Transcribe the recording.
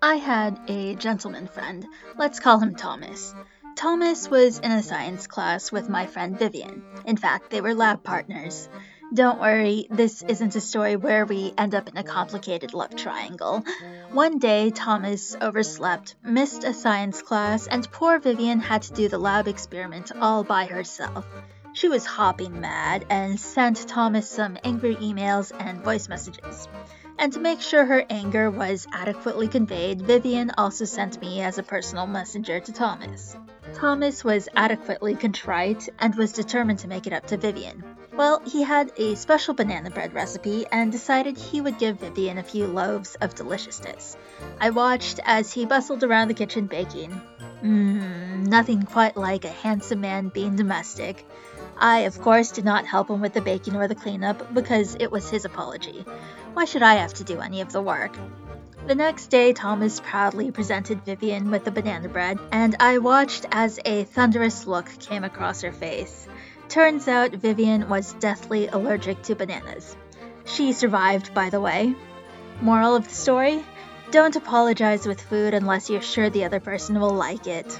I had a gentleman friend. Let's call him Thomas. Thomas was in a science class with my friend Vivian. In fact, they were lab partners. Don't worry, this isn't a story where we end up in a complicated love triangle. One day, Thomas overslept, missed a science class, and poor Vivian had to do the lab experiment all by herself. She was hopping mad and sent Thomas some angry emails and voice messages. And to make sure her anger was adequately conveyed, Vivian also sent me as a personal messenger to Thomas. Thomas was adequately contrite and was determined to make it up to Vivian. Well, he had a special banana bread recipe and decided he would give Vivian a few loaves of deliciousness. I watched as he bustled around the kitchen baking. Mmm, nothing quite like a handsome man being domestic. I, of course, did not help him with the baking or the cleanup because it was his apology. Why should I have to do any of the work? The next day, Thomas proudly presented Vivian with the banana bread, and I watched as a thunderous look came across her face. Turns out Vivian was deathly allergic to bananas. She survived, by the way. Moral of the story? Don't apologize with food unless you're sure the other person will like it.